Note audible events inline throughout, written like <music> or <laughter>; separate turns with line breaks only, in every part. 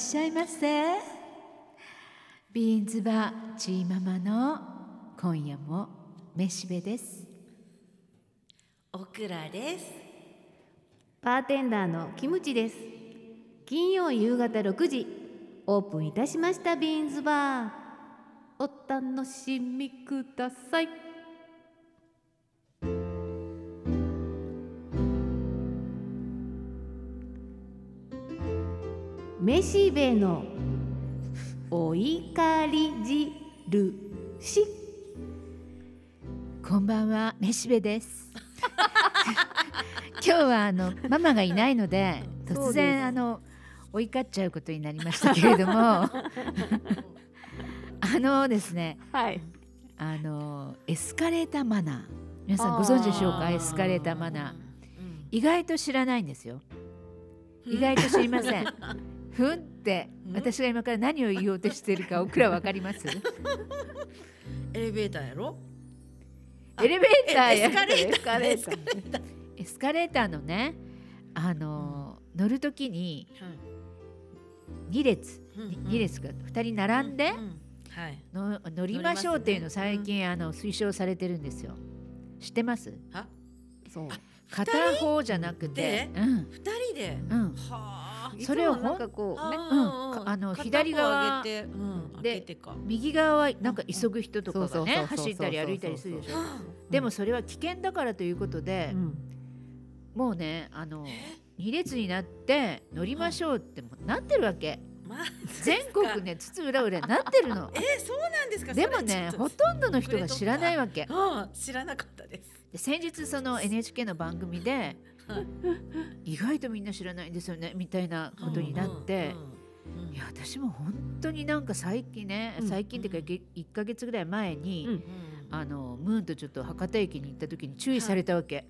らっしゃいませ。ビーンズバーチーママの今夜もめしべです。
オクラです。
バーテンダーのキムチです。金曜夕方6時オープンいたしましたビーンズバー。お楽しみくださいめしべのお怒り印
こんばんはめしべです。<laughs> 今日はあのママがいないので突然あの追いかっちゃうことになりましたけれども。<laughs> あのですね
はい。
あのエスカレーターマナー。皆さんご存知でしょうか？エスカレーターマナー。
うん。
意外と知らないんですよ。意外と知りません <laughs> ふんって
うん？
私が今から何を言おうとしてるか僕らわかります？<laughs>
エレベーターやろ？あ
エレベーターや
えエスカレーター。
エスカレーター。
のねあの乗るときに2列
うんうん。
2列が2人並んで
ううん。はい。
の乗りましょうっていうのを最近あの推奨されてるんですよ。知ってます？
あ、
そう。
片方じゃなくて
で？
うん。
二人で？
うん。
はあ。
それを
なんかこうね
あ
の左側
上げて、うん、開
で
けてか。
右側はなんか急ぐ人とかがね走ったり歩いたりするでしょ。
はあ
でもそれは危険だからということで
うん。
もうねあの2列になって乗りましょうってもうなってるわけ。
まあ、<laughs>
全国ねつつ裏裏になってるの。<laughs>
えー、そうなんですか？
でもねほとんどの人が知らないわけ。
知らなかったです。
で先日その NHK の番組で <laughs> 意外とみんな知らないんですよねみたいなことになって
うんうんうん
いや私も本当になんか最近ね
うん。
最近っていうかげ1ヶ月ぐらい前
う
に
ん。
あのムーンとちょっと博多駅に行った時に注意されたわけ。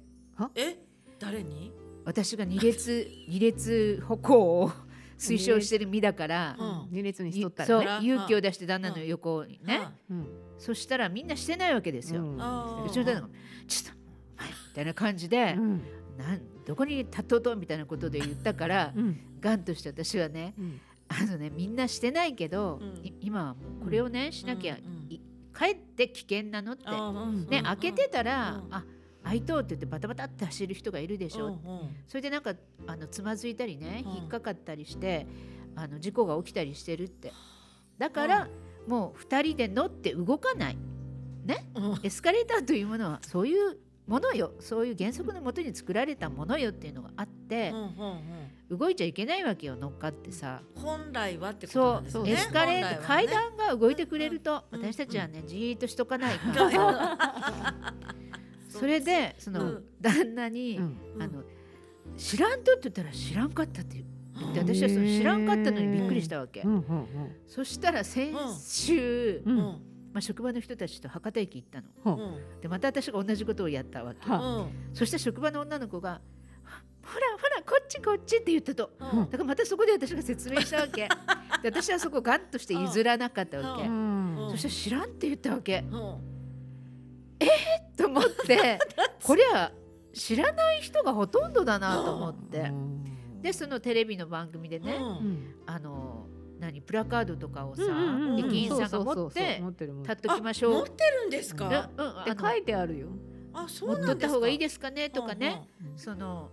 え、誰に？
私が2列 <laughs> 二列歩行を推奨してる身だから
うん。
二列にしとった
そう
らね
勇気を出して旦那の横にね。
は
うん。
そしたらみんなしてないわけですよ。
う
ちの旦那が「ちょっとお前」みたいな感じで
うん「
なんどこに立とうと」みたいなことで言ったから
うん。
ガンとして私はね
うん。
あのねみんなしてないけど、今はもうこれをねしなきゃ、かえって危険なのって、ね、
ね
開けてたら、
うん。
あ開いとうって言ってバタバタって走る人がいるでしょ、それでなんかあのつまずいたりね
うん。
引っかかったりして、あの事故が起きたりしてるって。だから、もう2人で乗って動かない。エスカレーターというものはそういうものよそういう原則のもとに作られたものよっていうのがあって、動いちゃいけないわけよ乗っかってさ。
本来はってことですね。
エスカレーター、階段が動いてくれると、
うん
私たちはねじーっとしとかないから。<laughs> <laughs> それでその、
うん。
旦那に、あの「知らんと」って言ったら「知らんかった」って言って
うん
私はその知らんかったのにびっくりしたわけ、
うんうん
そしたら先週、
うん
まあ、職場の人たちと博多駅行ったの。
ほう。
うん
でまた私が同じことをやったわけ。
は
そして職場の女の子が「ほらほらこっちこっち」って言ったと。
うん。
だからまたそこで私が説明したわけ。<laughs> で私はそこガンとして譲らなかったわけ、
うん。
うん。
そしたら知らんって言ったわけ。
うん。
と思って。<laughs> こりゃ知らない人がほとんどだなと思って。でそのテレビの番組でね、
うん。
うん。
あの何プラカードとかをさ、
うんうんうん
駅員さんが持って
持ってる持っ
立
て
っときましょう。
持ってるんですか？
うんうんあの
るで書いてあるよ。
あ、そ
持っとった
うなんですか？
方がいいですかねとかね、
うん
その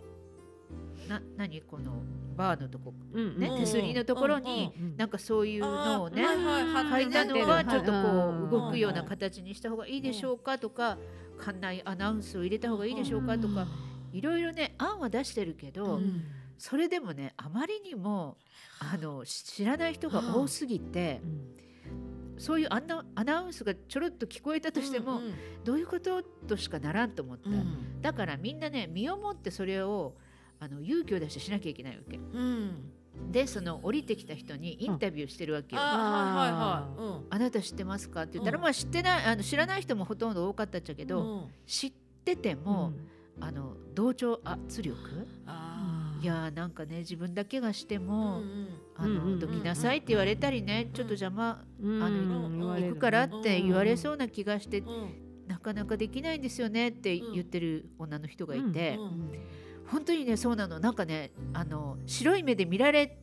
な何このバーのとこ
うん
ね、
うん。
手すりのところに、
うん
なんかそういうのをね
はいはい
書いたの
は
はいちょっとこ
うん
う動くような形にした方がいいでしょうかとか館内アナウンスを入れた方がいいでしょうかとかいろいろね案は出してるけど、
うん
それでもねあまりにもあのし知らない人が多すぎて
うん。
そういうアナアナウンスがちょろっと聞こえたとしても、
うん
どういうこととしかならんと思った、
うん。
だからみんなね身をもってそれをあの勇気を出してしなきゃいけないわけ。
うん。
でその降りてきた人にインタビューしてるわけよ。
あ、はいはいはい。
あなた知ってますかって言ったら、
うん。
まあ知ってないあの知らない人もほとんど多かったっちゃけど、
うん。
知ってても、あの同調圧力？
あ
いやーなんかね自分だけがして
ー
も、
うん
あの、どきなさいって言われたりね、ちょっと邪魔、
うん
あ
うん。言われる
行くからって言われそう
う
な気がして、
うんうん
なかなかできないんですよねって言ってる女の人がいて、
うん
本当にねそうなの。なんかねあの白い目で見られ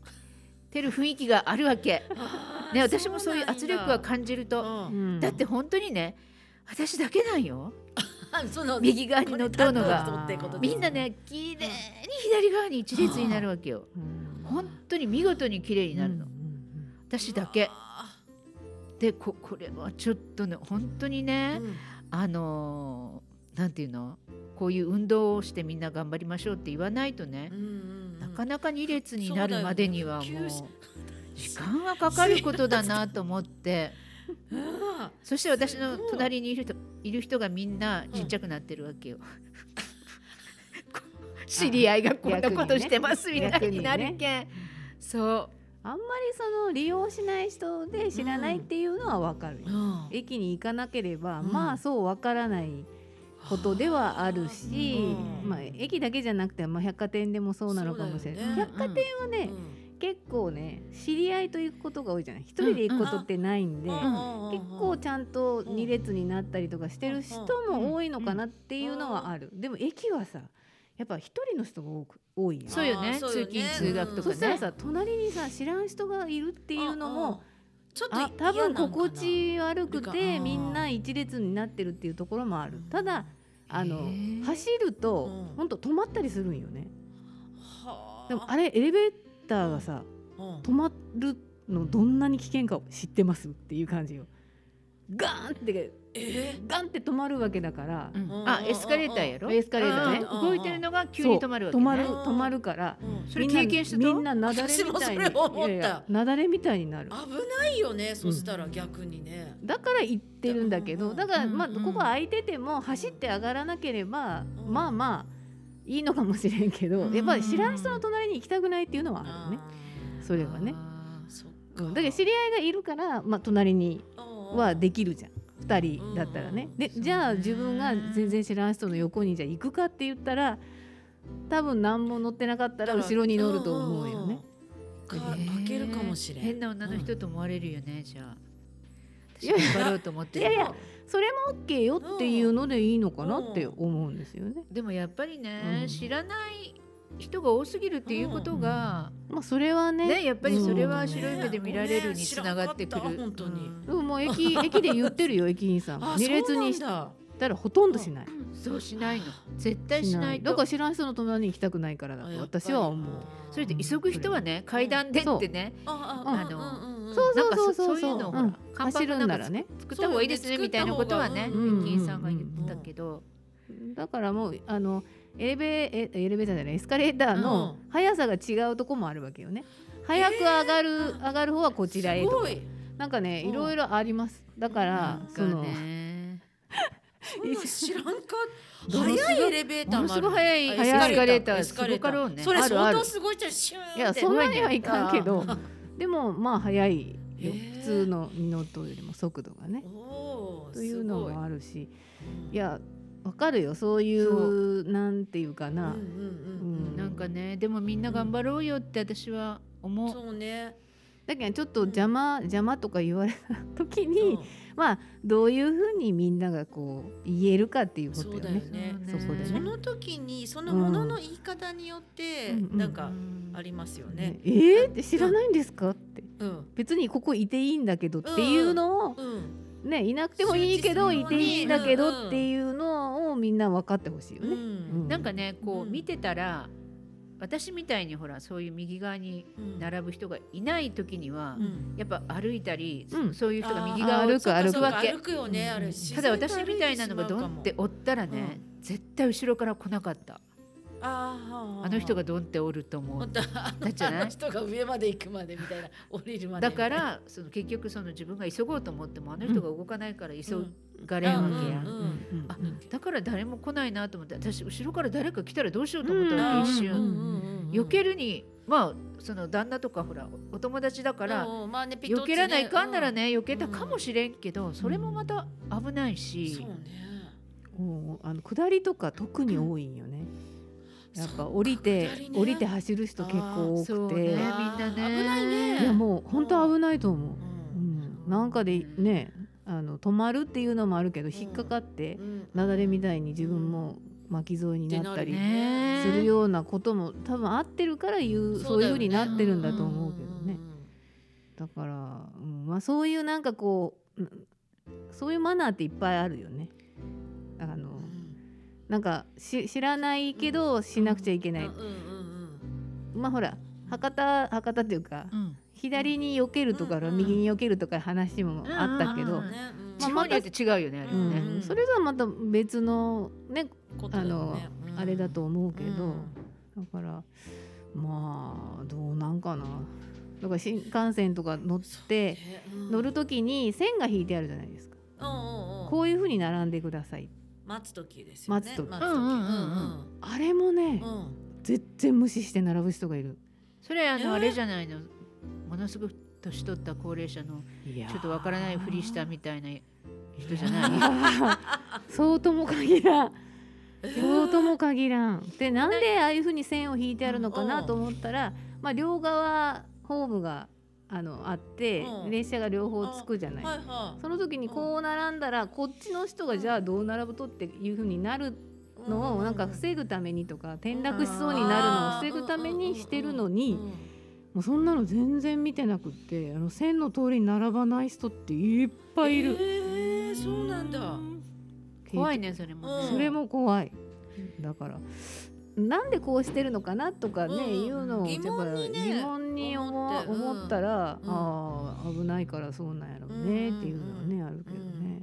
てる雰囲気があるわけ。ね、私もそういう圧力は
そ
感じると、
だ。
うん。
だって本当にね私だけなんよ。
うんその
右側に乗っとうのがみんなね綺麗に左側に一列になるわけよ。
うん。
本当に見事に綺麗になるの、
うん
私だけ。
あ
でここれはちょっとね本当に
ー
ね、
うん。
あのーなんていうの？こういう運動をしてみんな頑張りましょうって言わないとねなかなか2列になるまでにはもう時間はかかることだなと思って。
うん <laughs>
そして私の隣にいる人いる人がみんなちっちゃくなってるわけよ。<laughs> 知り合いがこんなことしてますみたいになるけん、そ
あんまりその利用しない人で知らないっていうのはわかる。よ、
うん。
駅に行かなければ、
うん。
まあそうわからないことではあるし、
うん。
まあ、駅だけじゃなくて、まあ、百貨店でもそうなのかもしれない、
ね。
百貨店はね、結構ね知り合いと行くことが多いじゃない。一人で行くことってないんで、
うん
結構ちゃんと2列になったりとかしてる人も多いのかなっていうのはある、でも駅はさやっぱ一人の人が多く多いやん
そうよね。通勤通学とかね。
そしたらさ隣にさ知らん人がいるっていうのも
ちょっと
あ多分心地悪くて
な
みんな一列になってるっていうところもある。ただあの走ると
うん。
ほんと止まったりするんよね。
はあ。
でもあれエレベーターがさ
うん。
止まるのどんなに危険かを知ってますっていう感じよ。ガーンって
え
ガンって止まるわけだから
う、うん。
うん。
あエスカレーターやろ？
エスカレーターね。
うん動いてるのが急に止まるわけ、ね、
止まる。
うん
止まるから
うん。
それ経験してた？
みんな雪崩みたいに。雪崩みたいになる。
危ないよねそしたら逆にね。
だから行ってるんだけ
うん
どだからまあ
うん
ここ空いてても走って上がらなければ
うん。
まあまあいいのかもしれんけど
うん。
やっぱり知らん人の隣に行きたくないっていうのはあるね。それはね。だけど知り合いがいるからまあ隣にはで
き
きるじゃん。2人だったらね。でじゃあ自分が全然知らん人の横にじゃあ行くかって言ったら多分何も乗ってなかったら後ろに乗ると思うよね。
かけるかもしれん。
変な女の人と思われるよね、じゃあ。
いやいやそれも OK よっていうのでいいのかなって思うんですよね。
でもやっぱりね、
うん。
知らない人が多すぎるっていうことが、
まあそれはね。
ねやっぱりそれは
うん
白い目で見られるにつながってくる、
本当に
う。ん
でももう駅駅で言ってるよ駅員さん。が
あ
二列にし
そうなんだ
たらほとんどしない。
そうしないの。絶対しない。と
だから知らん人の隣に行きたくないからだ。と私は思う。
それで急ぐ人はね階段でってね。
あ
あの
の
そう
なんかそ
そうそう。
そういうのをほら、
うん。
看板
な
なんか。作った方がいいですねみたいなことはね駅員さんが言ったけど、
だからもうあのエレベエエレベーターじゃないエスカレーターの
う
速さが違うとこもあるわけよね。早く上がる、上がる方はこちらへとか。なんかね
うん。
いろいろあります。だからその
知らんか早いエレベーター
ものすごい速い
あ
エスカレーターす。
エスカレータ
ごかろうね
それ相当すごいじゃんシューンって。
いやそんなにはいかんけど。
あ
でもまあ速い普通のに乗っとるよりも速度がね。というのもあ
る
るしい。やわかるよ。そういうなんていうかな。
うんうんうん
なんかねでもみんな頑張ろうよって私は思う、
そうね。
だけどちょっと邪魔邪魔とか言われた時に、
う。ん
まあどういうふうにみんながこう言えるかっていうこと
そう
よね。
だよね。
そこでね。
その時にそのものの言い方によって
うん。
なんか
うん
ありますよ
ね。
ね。
えー、って知らないんですか？って。
うん。
別にここいていいんだけどっていうのを、
うん。
ねいなくてもいいけどいていいんだけ
うんうん
どっていうのをみんな分かってほしいよ
う
ね。
ん。
なんかねこ
う
うん。見てたら、私みたいにほらそういう右側に
うん。
並ぶ人がいない時には、
うん。
やっぱ歩いたり、
うん。
そういう人が右
あ
側を
ー歩く歩く。
そうか
歩くよねあれ
ただ私みたいなのがドンって追ったらね、絶対後ろから来なかった
あ
あの人がドンっておると思う。だじゃない？
の人が上まで行くまでみたいな降りるまで。
だからその結局その自分が急ごうと思ってもあの人が動かないから急がれんわけや、だから誰も来ないなと思って私後ろから誰か来たらどうしようと思ったわけ、一瞬、避けるにまあその旦那とかほらお友達だから、
まあねピトッ
避けらないかんならね、
う
避けたかもしれんけど、それもまた危ないし、
そうね
もうあの下りとか特に多いんよね。やっぱ降りて、
ね。
降りて走る人結構多くて、
ねみんなね。
危ないね。
いやもう本当危ないと思う。
う
うんん、なんかでねあの止まるっていうのもあるけど引っかかって
うん
雪崩みたいに自分も巻き添えになったり
ね。
するようなことも多分合ってるから言うそういうふうになってるんだと思うけどね。
ん。
だから、うん。まあ、そういうなんかこううん。そういうマナーっていっぱいあるよね。なんかし知らないけどしなくちゃいけない、
うんうん
まあほら博多博多っていうか、
うん。
左に避けるとか、
うん
右に避けるとか話もあったけど、
うんうん
うんねうん。
地方によって違うよねあれ
う
ね、
ん。それとはまた別のね
ことだよ
あの、
ねうん。
あれだと思うけど、
うん。
だからまあどうなんかな。だから新幹線とか乗って
うん。
乗る時に線が引いてあるじゃないですか、
うんうんうん。
こういう風に並んでください
待つ時ですよね。
待つ時。
待つ時。
うんうんうんうん。
あれもね、全然無視して並ぶ人がいる。
それあの、
え？ー
あれじゃないの？ものすごく年取った高齢者のちょっとわからないふりしたみたいな人じゃない？
そうとも限らん。そうとも限らん。で？なんでああいう風に線を引いてあるのかなと思ったら、まあ、両側ホームがあのあって、
うん。
列車が両方つくじゃない、
はいは
その時にこう並んだらこっちの人がじゃあどう並ぶとっていう風になる
い
のをなんか防ぐためにとか転落しそうになるのを防ぐためにしてるのにもうそんなの全然見てなくってあの線の通りに並ばない人っていっぱいいる。
えーそうなんだ。
怖いねそれもね、
うん。
それも怖い。だからなんでこうしてるのかなとかね、
うん。
いうのを
疑問にね
やっぱ疑問に思
思っ
思ったら、
うん。
ああ危ないからそうなんやろうね
うん
っていうのはね、あるけどね。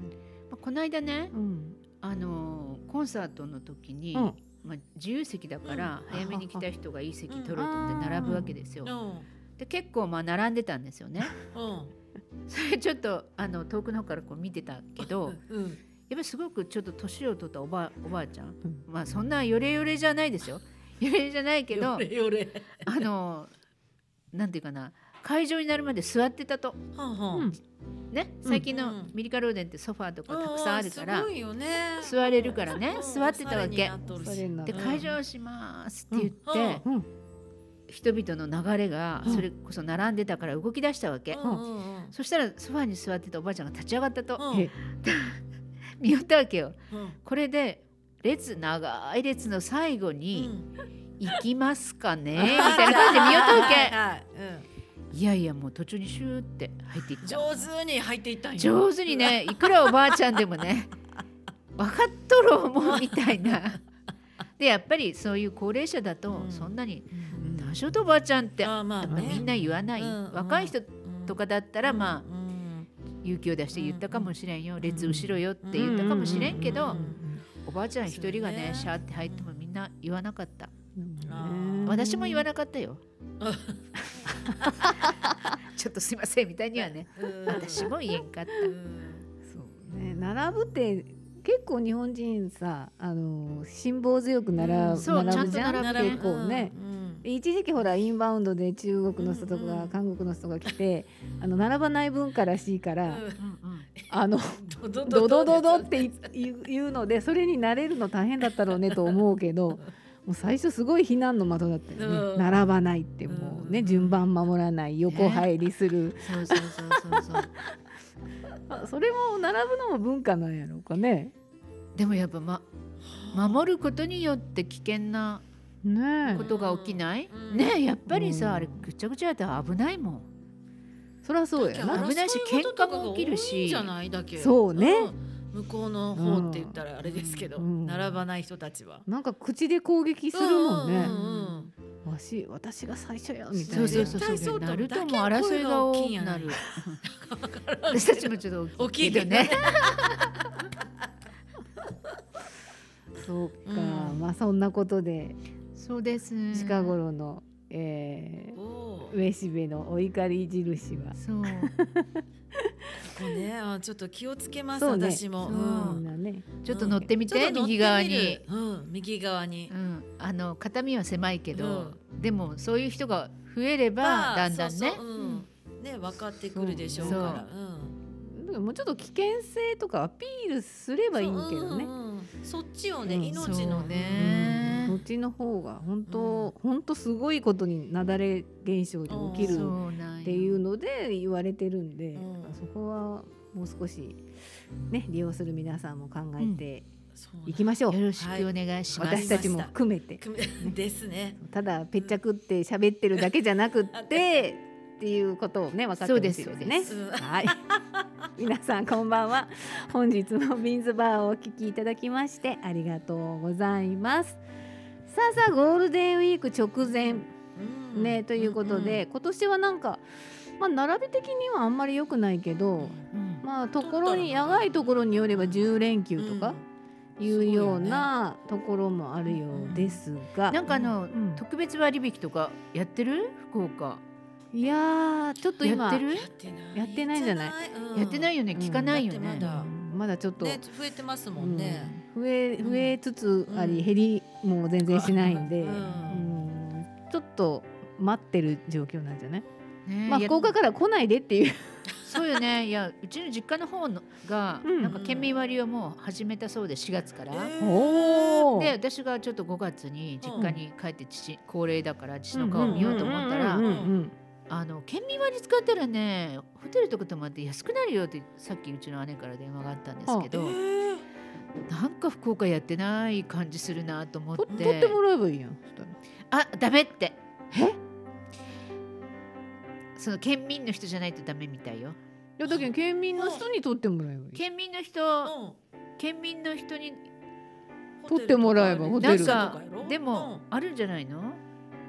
まあこの間ね
うん。
あのーコンサートの時に、
うん。
まあ、自由席だから
うん
早めに来た人がいい席取ろうと思って並ぶわけですよ。
う。ん。
で結構まあ並んでたんですよね。
うん。<laughs>
それちょっとあの遠くの方からこう見てたけど
うん
やっぱりすごくちょっと年を取ったおばおばあちゃん、
うん。
まあそんなヨレヨレじゃないですよ。ヨレヨレじゃないけど
よれよれ。
あのなんていうかな会場になるまで座ってたと。
はんはん
うん。
ね？
うん。
最近のミリカローデンってソファーとかたくさんあるから
すごいよね。
座れるからね。
うん。
座ってたわけ。で
うん
会場しますって言って、
うん。
うん。
人々の流れが
うん。
それこそ並んでたから動き出したわけ、
うんうんうん
そしたらソファーに座ってたおばあちゃんが立ち上がったと、
うん
え
見よったわけよ。
うん。
これで列長い列の最後
う
に
ん「
行きますかね? <laughs>」みたいな感じで見よったわけ。
はいはいうん。
いやいやもう途中にシューって入っていっちゃう
上手に入っていったんや。
上手にねいくらおばあちゃんでもね <laughs> 分かっとる思うみたいな。でやっぱりそういう高齢者だと
うん。
そんなに
うん「
多少とおばあちゃん」って
まあね。
やっぱみんな言わない、
うん。
若い人とかだったらまあ
うん
勇気を出して言ったかもしれんよ、列後ろよって言ったかもしれんけど、
うん。うん
おばあちゃん一人がねシャーって入ってもみんな言わなかった、
あ
うん。
私も言わなかったよ。<laughs> ちょっとすいませんみたいにはね
うん。
私も言えんかった。
うん。
そうね並ぶって結構日本人さあの辛抱強く並,、
うん。
そう
並ぶじゃん
ちゃんと並ぶ
結構ね。
うん。
で一時期ほらインバウンドで中国の人とか、
うんうん
韓国の人が来てあの並ばない文化らしいから、
うん
うんうん。
あの
ド
ドドド。ドって言うのでそれに慣れるの大変だったろうねと思うけどもう最初すごい非難の的だったよね、
うん。
並ばないってもうね、
うん。
順番守らない横入りする、
そうそうそうそうそう。<laughs>
あそれも並ぶのも文化なんやろうかね。
でもやっぱ、ま、守ることによって危険な
ねえ。
ことが起きない、
うん。
ねやっぱりさ、
うん。
あれぐちゃぐちゃやったら危ないもん。
そりゃそうや。な。
危ないし。喧嘩も起きるし。
そうね。
うん。向こうの方って言ったらあれですけど、
うん。
並ばない人たちは。
なんか口で攻撃するもんね。
うん。うん
わし私が最初やみたいな。
そうそうそうそ
そう
なるとも争いが多くなる私たちもちょっと大きいけどね。<laughs>
そうか、
うん
まあそんなことで
そうです。
近頃の、え
お
ー、上しべのお怒り印は。
そう。
ここねあちょっと気をつけます、
そうね。
私も。
そう
うん
ね。
ちょっと乗ってみて、右側に、
うん、右側に。
う。ん、あの肩身は狭いけど、
う
でもそういう人が増えれば
まあ
だんだんね。
そうそう。うん。ね分かってくるでしょうから。
でももうちょっと危険性とかアピールすれ
うん
ばいいけどね。
うんうんそっちをね、
うん。
命の
ね
そっちの方が本当、本当すごいことに雪崩現象に起きるっていうので言われてるんで、
うん。
そこはもう少しね利用する皆さんも考えていきましょう。
よろしくお願いします、
私たちも含めて。
ですね。
ただぺっちゃくって喋ってるだけじゃなくってっていうことをね分かってほしいですね。はい。皆さんこんばんは。本日もビーンズバーをお聞きいただきましてありがとうございますさあさあゴールデンウィーク直前
うん。
ね、ということで、今年はなんか、まあ、並び的にはあんまり良くないけど、
うん。
まあところに野外ところによれば10連休とかいうようなところもあるようですが、
なんかあの、
ん。
特別割引とかやってる？福岡。
いやーちょっと今
やってる？
やってない。
やってないんじゃない。
うん
やってないよね。
うん
聞かないよね
まだ
ちょっと、
ね増えてますもんね、
うん。増え増えつつあり、
うん
減りも全然しないんで、
うん。
うん。ちょっと待ってる状況なんじゃない、
ね
まあ福岡から来ないでっていう。
そうよね。いやうちの実家の方のが、
うん。
なんか県民割をもう始めたそうで4月から、
お
で私がちょっと5月に実家に帰って父、高齢だから父の顔を見ようと思ったら、
うんうんうんうん
あの県民割使ったらね。ホテルとか泊まって安くなるよってさっきうちの姉から電話があったんですけど、なんか福岡やってない感じするなと思っ
と
て。
取ってもらえばいいやん
あダメって。
え？
その県民の人じゃないとダメみたいよ。
いやだけど県民の人に取ってもらえばいい。
県民の人
うん
県民の人に
取ってもらえばホテル
なんか
ホテルとかやろ？
でもあるんじゃないの？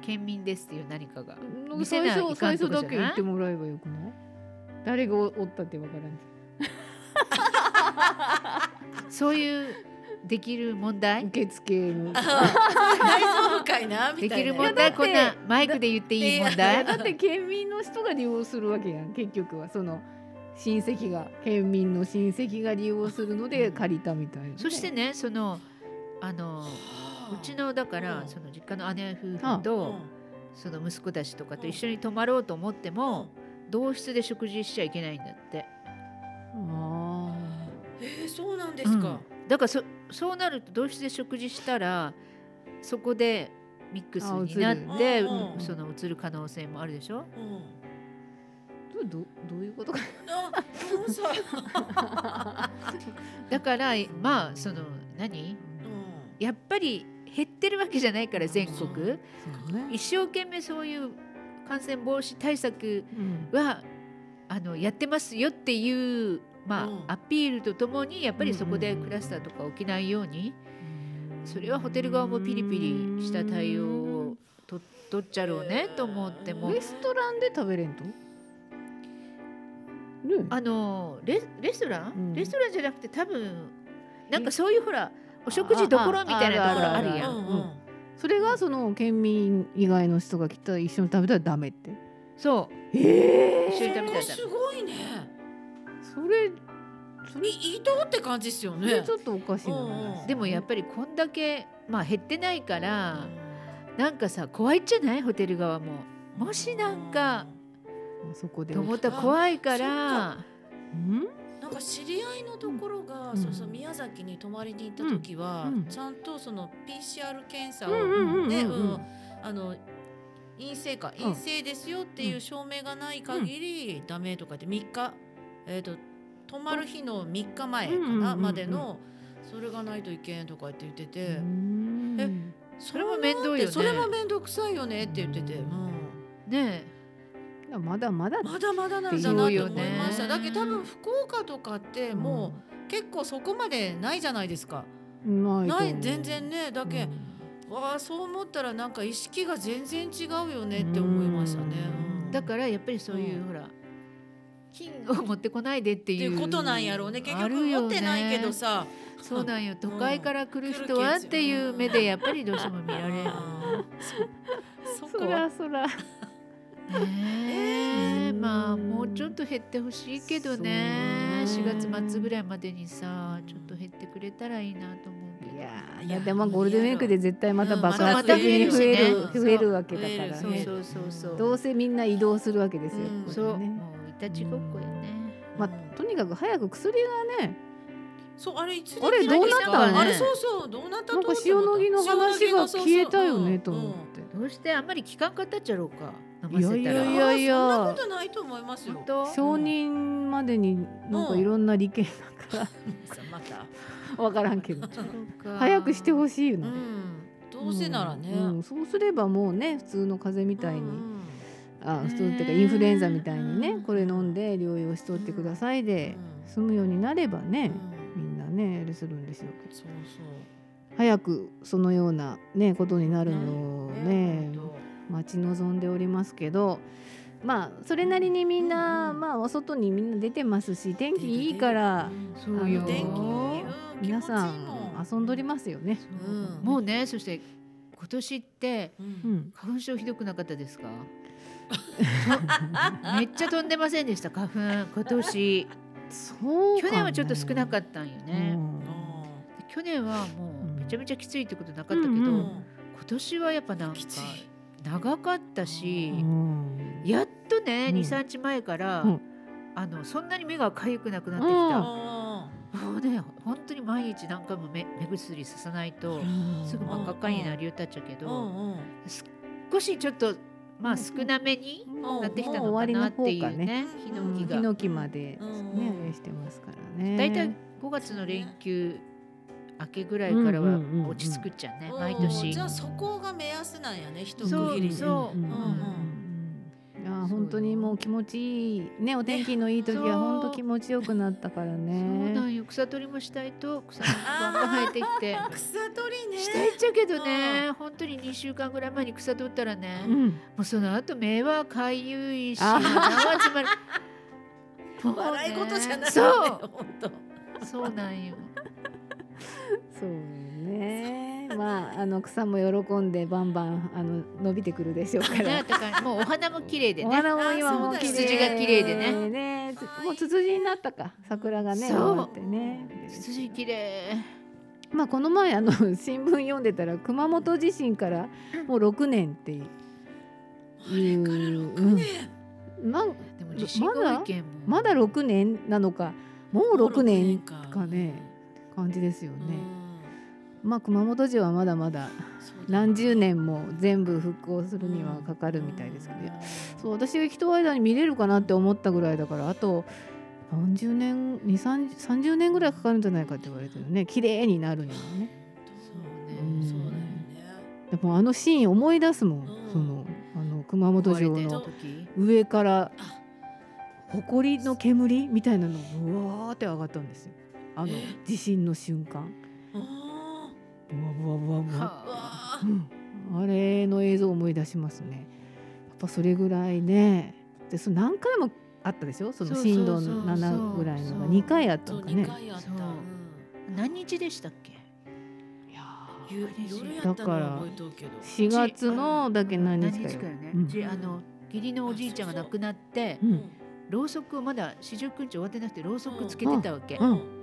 県民ですっていう何かが。見せないかん
最初だけ言ってもらえばよくない？誰がおったってわからん。<laughs>
そういうできる問題？
受付の。<laughs>
大丈夫かいなみ
で
たいな。
きる問題こんなマイクで言っていい問題？
だって県民の人が利用するわけやん。結局はその親戚が県民の親戚が利用するので借りたみたいなね、
そしてねそのあのうちのだから
うん。
その実家の姉夫
あ
婦とその息子たちとかと一緒に泊まろうと思っても同室で食事しちゃいけないんだって。
あ
えー、そうなんですか、
だからそそうなると同室で食事したらそこでミックスになってその移る可能性もあるでしょ？
うん。
ーどどどういうことか。<laughs>
だからまあその何？やっぱり減ってるわけじゃないから全国。
ね、
一生懸命そういう感染防止対策
うん。
はあのやってますよっていう、まあ
うん。
アピールとともにやっぱりそこでクラスターとか起きないように、それはホテル側もピリピリした対応をと取っちゃろうねと思っても。
レストランで食べれんと？ね
あのレレストラン、
うん。
レストランじゃなくて多分なんかそういうほらお食事どころみたいなところあるや。
うん
それがその県民以外の人が来たら一緒に食べたらダメって。
そう。
え
一緒に食べたらダ
す
メ。
ごいね。
それそれ
い移動って感じですよね。
ちょっとおかしいな。
でもやっぱりこんだけまあ減ってないからなんかさ怖いっじゃない？ホテル側も。もしなんか
そこで。
と思ったら怖いから。
うん？
か知り合いのところが、
うん。
そうそう宮崎に泊まりに行った時は、
うん。うん。
ちゃんとその PCR 検査をね、あの陰性か
うん。
陰性ですよっていう証明がない限りダメとかって3日えっ、と泊まる日の3日前かなんまでのそれがないといけんとかって言ってて、
うん。
え
それも面倒よね。
それも面倒くさいよねって言ってて、
う
うん。
ね
まだまだ
まだまだなんだなと思いました、
ね。
だけど多分福岡とかってもう結構そこまでないじゃないですか。
う。んない
全然ね。だけ、わあそう思ったらなんか意識が全然違うよねって思いましたね。
うん。
うん。
だからやっぱりそういう、
うん
ほら金を持ってこないでっていう。
っていうことなんやろうね。結局
あるよね。
持ってないけどさ、
そうなんよ。都会から来る
うん
人はっていう目でやっぱりどうしても見られる。
そそ
らそら。
ねえ。
うん
まあもうちょっと減ってほしいけどね。
そうね。
4月末ぐらいまでにさちょっと減ってくれたらいいなと思うけど。
いやー
いや
でもゴールデンウィークで絶対また
うん
爆発的に増える
増えるしね
増えるわけだからね。
そうそうそうそう。
どうせみんな移動するわけですよ。
うん
そう。もういたちごっこやね。
まあとにかく早く薬がね。
そうあれいつ
あれどうなった
の？
あれそうそうどうなった
なんか塩野義の話が消えたよねと思って。
どうしてあんまり効かんかったっちゃろうか飲ま
いやい
せたら
やいやいや。
そんなことないと思いますよ。
承認までになんかいろんな利権だか
また、
らわからんけど。早くしてほしいよね。
うん、どうせならね。
うん。うんそうすればもうね普通の風邪みたいに。
うん
あ
ね
そうっていうかインフルエンザみたいにね
うん。
これ飲んで療養しとってくださいで済むようになればねみんなねあれするんでしょうけど
そうそう。
早くそのようなねことになるのをね
本
待ち望んでおりますけどまあそれなりにみんな、
うん。
まあお外にみんな出てますし天気いいから
当
そうよ。
皆さん遊んどりますよね。
うん。
もうねそして今年って花粉症ひどくなかったですか？<laughs> めっちゃ飛んでませんでした花粉。今年。
そう
去年はちょっと少なか
っ
ったんよ
た
ね、
あ
去年はも
う
めちゃめちゃきついってことなかったけど、
うん。うん。
ー
今年はやっぱなんか
きつい
長かったし、
うん。
やっとね、
うん。
23日前から、
うん。
あのそんなに目が痒くなくなってきた、
あ
もうね本当に毎日何回も目目薬ささないと
うん。
すぐ真っ赤っかになりたっちゃ
う
ど、
んうん。
少しちょっとまあ少なめになってきた
の
のかなっていうね
ね。
ヒノキが。
ヒノキまでね、してますからね。
だいたい5月の連休明けぐらいからは落ち着くっちゃね、
うん。
毎年。
じゃあそこが目安なんやね一区
そう。
切りに
そう
うんうん。うんうんいや本当にもう気持ちいいねお天気のいい時は
そう。
本当気持ちよくなったから
そう
ね。
なんよ草取りもしたいと草がバンバン生えてきて。<laughs>
草取りね。
したいっちゃけどね本当に2週間ぐらい前に草取ったらね、も
うん、
うその後目はかゆいし
あ
鼻は。詰まる。もうね
笑い事じゃない
そ
よね
う。
本当。
そうなんよ <laughs>
そうね。まああの草も喜んでバンバンあの伸びてくるでしょうから。
ねだからもうお花も綺麗でね。
お花も今も
が綺麗でね。
ねつもうツツジになったか。桜がね
そう。
終わってね。
ツツジ綺麗。
まあこの前あの新聞読んでたら熊本地震からもう6年っていう。
あれから6年。
なん
でも地震が多いけんも
まだ6年なのか。もう6年
か
か。ね感じですよ
うん。
ね。まあ熊本市はまだまだ何十年も全部復興するにはかかるみたいですけど、そう私が人間に見れるかなって思ったぐらいだからあと何十年2 30年ぐらいかかるんじゃないかって言われてるね。綺麗になるにはね。
そうね。
うん。
そうだよね。
でもあのシーン思い出すもん、
うん。
そのあの熊本城の
時。
上から
あ。
埃の煙みたいなのがうわーって上がったんですよあの
え
地震の瞬間。
あ
うわうわうわうわ
ー
は
わ
うん、あれの映像を思い出しますね。やっぱそれぐらいね。で、その何回もあったでしょ？その震度
そうそう
7ぐらいのが。
そう
2回あっ
ーそう。2
たのかね。
何日でしたっけ？
いや
ゆ夜やったのは覚えとうけど。
4月のだけ何日かよ。
ね、あの義理のおじいちゃんが亡くなってろうそくをまだ四十九日終わってなくてろうそくつけてたわけ、
うん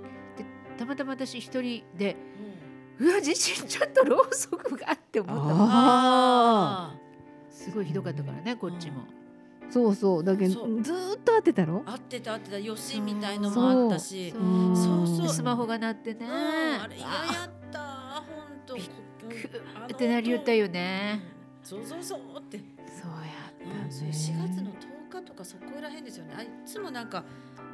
たまたま私一人でうわ地震ちょっとろうそくがって思った。すごいひどかったからねこっちも、
そうそう。だけどずーっと会ってたろ？
ー。合ってた合ってた。よしみたいのもあったし。
そう
う。ん
そう。
スマホが鳴ってね、
うん。あれ嫌やった本当。
びっ
く
ってなりよったよね。
そうそうそうって。
そうや
うんそう4月の10日とかそこら辺ですよね。あいつもなんか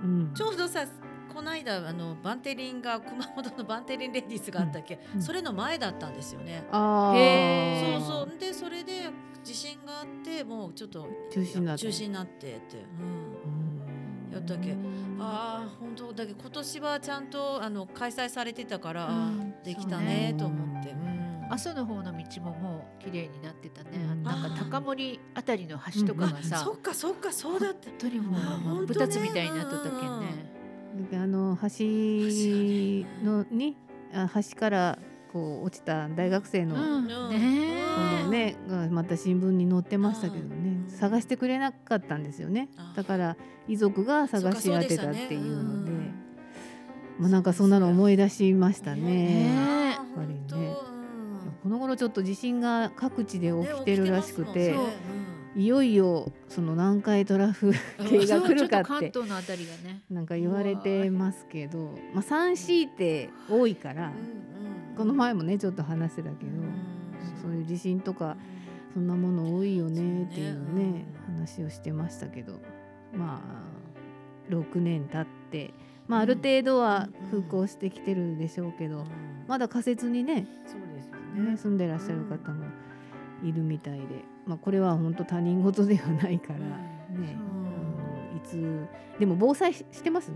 うん。
ちょうどさこの間あのバンテリンが熊本のバンテリンレディースがあったっけ、
うん
それの前だったんですよね。
ああ。
へー。
そうそう。でそれで地震があってもうちょっと
中止になった
中止になってって、うん、
うん
やったっけ？ああ本当。だけど今年はちゃんとあの開催されてたから、
うん。
できたね
ね。
と思って、うん、
阿蘇の方の道ももう綺麗になってたね、
うん。
なんか高森あたりの橋とかがさ、
そっかそっかそうだって
本当にもう二つみたいになっとったけんね。
であの橋のにあ橋からこう落ちた大学生の、
うん。
うん。
ね。
このねがまた新聞に載ってましたけどね、
うん。
探してくれなかったんですよね。
あ。
だから遺族が探し当てたっていうので、
ねうん
まあなんかそんなの思い出しましたね。
ね。
あー
ぱりね。この頃ちょっと地震が各地で起きてるらしくて、
ね
いよいよその南海トラフ系が来るか
っ
て
東のあたりがね。
なんか言われてますけど、まあ 3C って多いから、この前もねちょっと話してたけど、
うん。
そういう地震とかそんなもの多いよねっていうね
ね
話をしてましたけどまあ6年経って、まあ、あ
うん。
る程度は
うん
復興してきてるでしょうけど、
うん。
まだ仮設にね。ね住んでらっしゃる方もいるみたいで、まあ、これは本当他人事ではないから。ね、あのいつでも防災ししてます？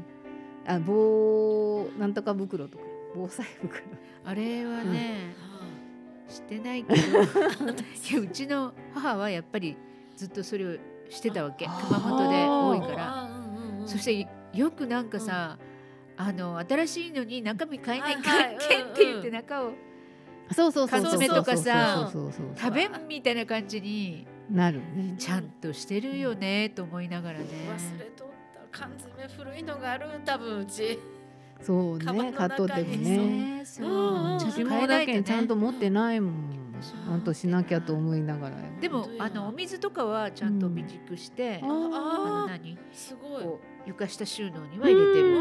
あ防なんとか袋とか。防災袋。
あれはね、してないけど。いやうちの母はやっぱりずっとそれをしてたわけ。熊本で多いから。そしてよくなんかさ、あの新しいのに中身買えないか
はいはい。
っけって言って中を
そうそうそうそう。
缶詰とかさ
そうそうそうそう
食べんみたいな感じに
なるね。
ちゃんとしてるよねと思いながらね。
忘れとった缶詰古いのがある多分うち。
そうね買っとってもね。
ねそう
うんう。ん
ちゃん。と
私も
買えないと
だけんちゃん
ね
と持ってないもん。
そう。
ちゃんとしなきゃと思いながら
でもあのお水とかはちゃんと備蓄して、
うん。
あの
あー
何？
すごい。
床下収納には入れてる。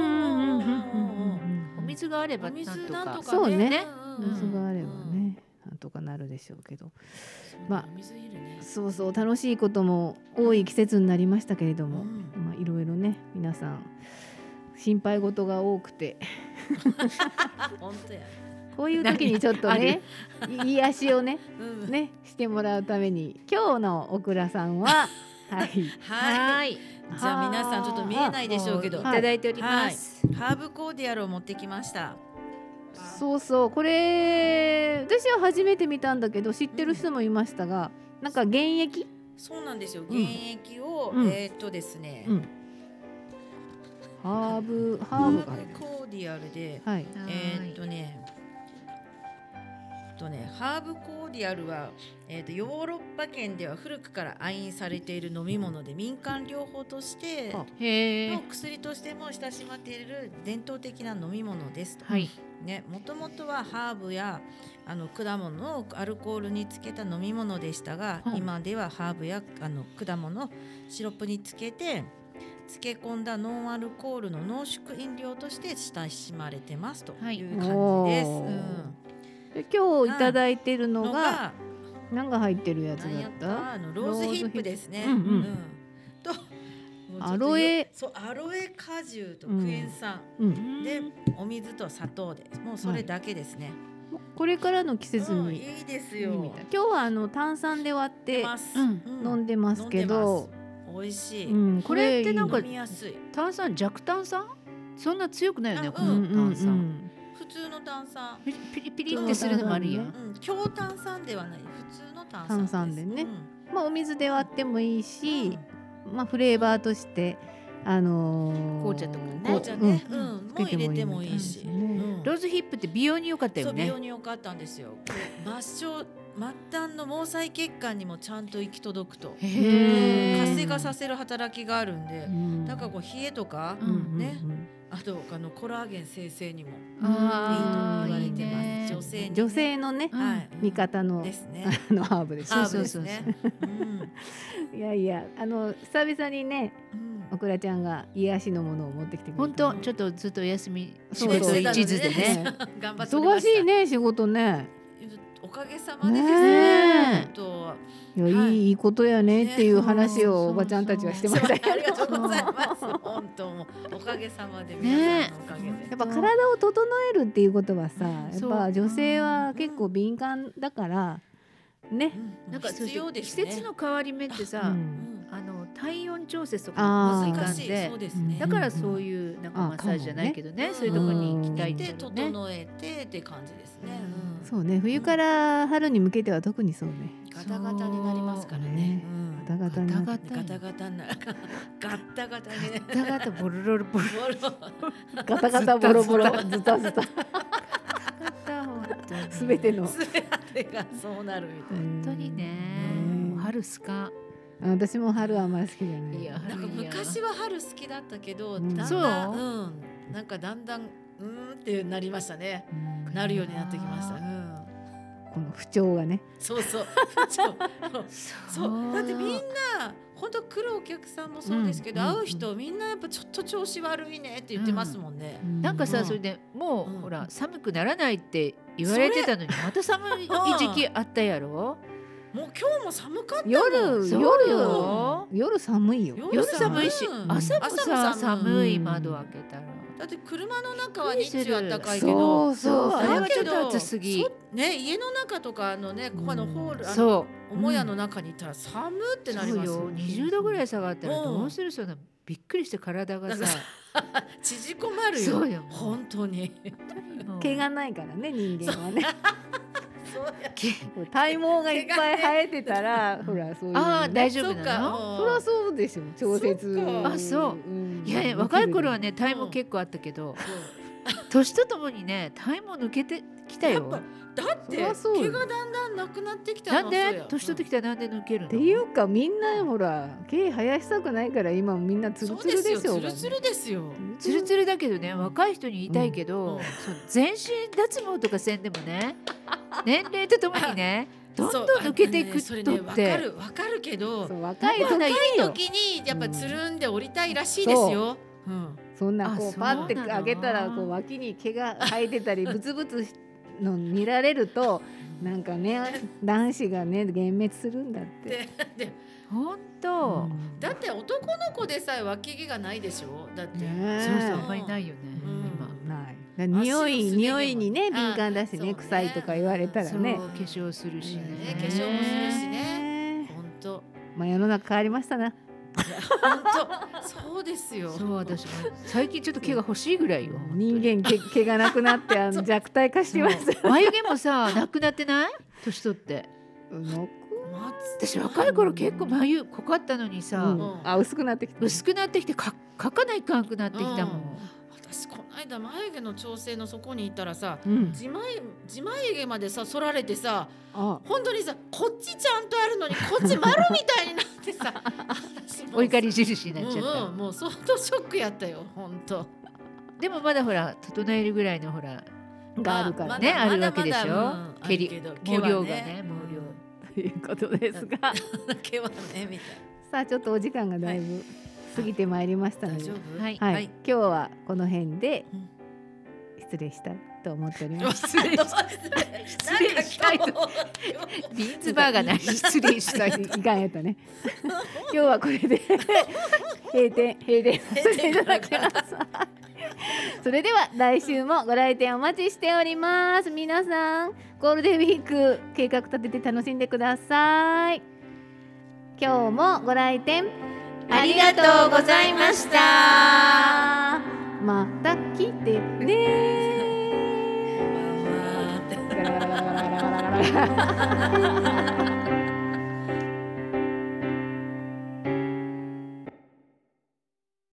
お水があれば
お
なんとか
そうね水があればねなんとかなるでしょうけど。まあそうそう楽しいことも多い季節になりましたけれども、
うん。
まあいろいろね皆さん心配事が多くて。<laughs>
本当や。
こういう時にちょっとねい癒しをね
うん。
ねしてもらうために今日のオクラさんは <laughs> はい。
はい。
い。
じゃあ皆さんちょっと見えないでしょうけど。
いただいております。
ハーブコーディアルを持ってきました
そうそう。これ私は初めて見たんだけど知ってる人もいましたが、なんか現役？
そうなんですよ。
うん。
原液を、
うん。
えーっとですね、
うん。ハーブハーブ。が入る
コーディアルで
はい。
えーっとねえっとねハーブコーディアルは、えーっとヨーロッパ圏では古くから愛飲されている飲み物で民間療法として。の薬としても親しまれている伝統的な飲み物ですと。
はい。
ね、もともとはハーブやあの果物をアルコールにつけた飲み物でしたが、
うん。
今ではハーブやあの果物をシロップにつけて漬け込んだノンアルコールの濃縮飲料として親しまれてますと
はい。
いう感じです。
おー。
うん。
で今日いただいてるのが何が入ってるやつだっ
た？た？あのローズヒップですね。
ローズヒップ。うんうん。
と
アロエ。
そうアロエ果汁とクエン酸、
うん。
でお水と砂糖で。もうそれだけですね。
これからの季節
うん、い
に
いですよ。
今日はあの炭酸で割って飲んでますけど、
美味しい。
うん、
これってなんか
飲みやすい。
炭酸弱炭酸？そんな強くないよね
あ
この
うんうんうん。
炭酸。
普通の炭酸。
ピリピリピリってするのもあるやん。
うん、強炭酸ではない。普通の炭酸です。
炭酸でね。
うん。
まあお水で割ってもいいし、まあフレーバーとしてあのー
紅茶とかね。
紅茶ね、
う
うん。ん、もう入れてもいいし。うん。
ローズヒップって美容に良かったよね。
そう美容。に良かったんですよ。末梢末端の毛細血管にもちゃんと行き届くと。活性化させる働きがあるんで。
う、ん。
だからこう冷えとか、
うん
うん。
ねあとあのコラーゲン生成にもいいと言われてます。
いいね。
女性
女性のね、
うん。
はい、
味方の
ですね。<laughs>
あのハーブです。
そうそうそう
ね。う。ん。<laughs>
いやいやあの久々にね
うん。
オクラちゃんが癒しのものを持ってきてくれた
本当ちょっとずっとお休み仕
そうそう。
事一途でね。<laughs>
頑張って
忙
した。
しいね仕事ね
おかげさまでです
ね
ね。
いや、
はい
い、いいことやねっていう話
ね
をおばちゃんたちはしてましたよ。
ありがとうございます。本当もうおかげさまで皆さんのおかげで。
やっぱ体を整えるっていうことはさやっぱ女性は結構敏感だからね、
うん。
なんか
必要です
季
ね。
節の変わり目って
う
さ、
ん。
あの体温調節とか難
難しい。
で
そうですね。
だからそういうなんかマッサージじゃないけどね。
あ
そういうとこに行きたいん
で
だよね。
整えてって感じですね。うん
そうね。冬から春に向けては特にそうね。
ガタガタになりますからね。うん。
ガタガタに。なって
ガタガ
ガタガタになる。ガッタガタ。
ガタガタボロロロボロ。
ボロ
ガタガタボロボロ。ズタズタ
ガタ本当に
すべての。
すべてがそうなるみたいな。
本当にね。春スカ
私も春はあんまり好きじゃない。
いや
なんか昔は春好きだったけど、
うん。
だんだん、う？ん、なんかだんだん、うーんってなりましたね。
うん。
なるようになってきました。うん、
この不調がね。
そうそう。<laughs> そう。そう、だってみんな、本当来るお客さんもそうですけど、
うん。
会う人みんなやっぱちょっと調子悪いねって言ってますもんね。
なんか
うん。
さそれでも
うん。
うほら寒くならないって言われてたのにまた寒い時期あったやろ？
もう今日も寒かったもん
夜夜
よ。
夜寒いよ。
夜寒いし
うん。
朝も
朝
さ
も寒い
寒い窓開けたら。
だって車の中は日中暖かいけど。
そうそう
あれはと暑すぎ。
そね家の中とかあのねここのホール
そ
母屋の中にいたら寒って
う
なります
そうよ。20度ぐらい下がったら
うん。
どうする？そんなびっくりして体がさ。<laughs>
縮こまるよ。
そうよ。
本当に。
毛がないからね人間はね体毛がいっぱい生えてたらほらそういう。
あー大丈夫なの？
か
そりゃそうでしょ調節
あそう。ん。いやいや若い頃はね体毛結構あったけど年とともにね体毛抜けてきたよ
だって毛がだんだんなくなってきた
なんで？年取ってきたらなんで抜けるの？
っていうかみんなほら毛生やしたくないから今みんなツルツルで
すよツルツルですよ。
ツルツルだけどね若い人に言いたいけど、
うん。
全身脱毛とかせんでもね <laughs> 年齢とともにね <laughs> どんどん抜けていくとって、
かるわかるけど
若い時
若い
よ。
時にやっぱつるんで降りたいらしいですよ。う。ん。
そんなこ
う
うパッて上げたらこう脇に毛が生えてたりブツブツの見られるとなんかね男子がね幻滅するんだって。
本当、
うん。
だって男の子でさえ脇毛がないでしょ？だって。
ね
そうそうあんまりないよね、
うん。
ない。だ匂い匂いにね
あ
敏感だし
ね
ね。臭いとか言われたらね。
化粧するしね。
ね化粧もするしね。本当。
まあ世の中変わりましたな。
本当そうですよ。
そう私も最近ちょっと毛が欲しいぐらいよ
人間毛毛がなくなってあの弱体化してました。
そう。眉毛もさなくなってない？<laughs> 年取って。
の
私若い頃結構眉濃かったのにさ、
うん。あ薄くなってきた。
薄くなってきてか描かないかんくなってきたもん、
私この間眉毛の調整のそこに行ったらさ
うん。
自眉自眉毛までさ反られてさ
あ。
本当にさこっちちゃんとあるのにこっち丸みたいになってさ <laughs>
お怒り印になっちゃった、
うんうん、もう相当ショックやったよ本当。
でもまだほら整えるぐらいのほら
があるから
ま
ね
だ
あるわけでしょ？
うん
毛量がね毛量。
ということですが、<laughs>
毛はねみたい
さあちょっとお時間がだいぶ過ぎてまいりましたので
はい
はい、
はい
今日はこの辺で
うん
失礼したいと思っております。<laughs>
失礼し失礼したいと <laughs> ビーンズバーガーな失礼したい
いかんやったね。<laughs> 今日はこれで閉店閉店させていただきます。それでは来週もご来店お待ちしております。皆さんゴールデンウィーク計画立てて楽しんでください。今日もご来店
ありがとうございました。
また来てね。
まあまあ
ガ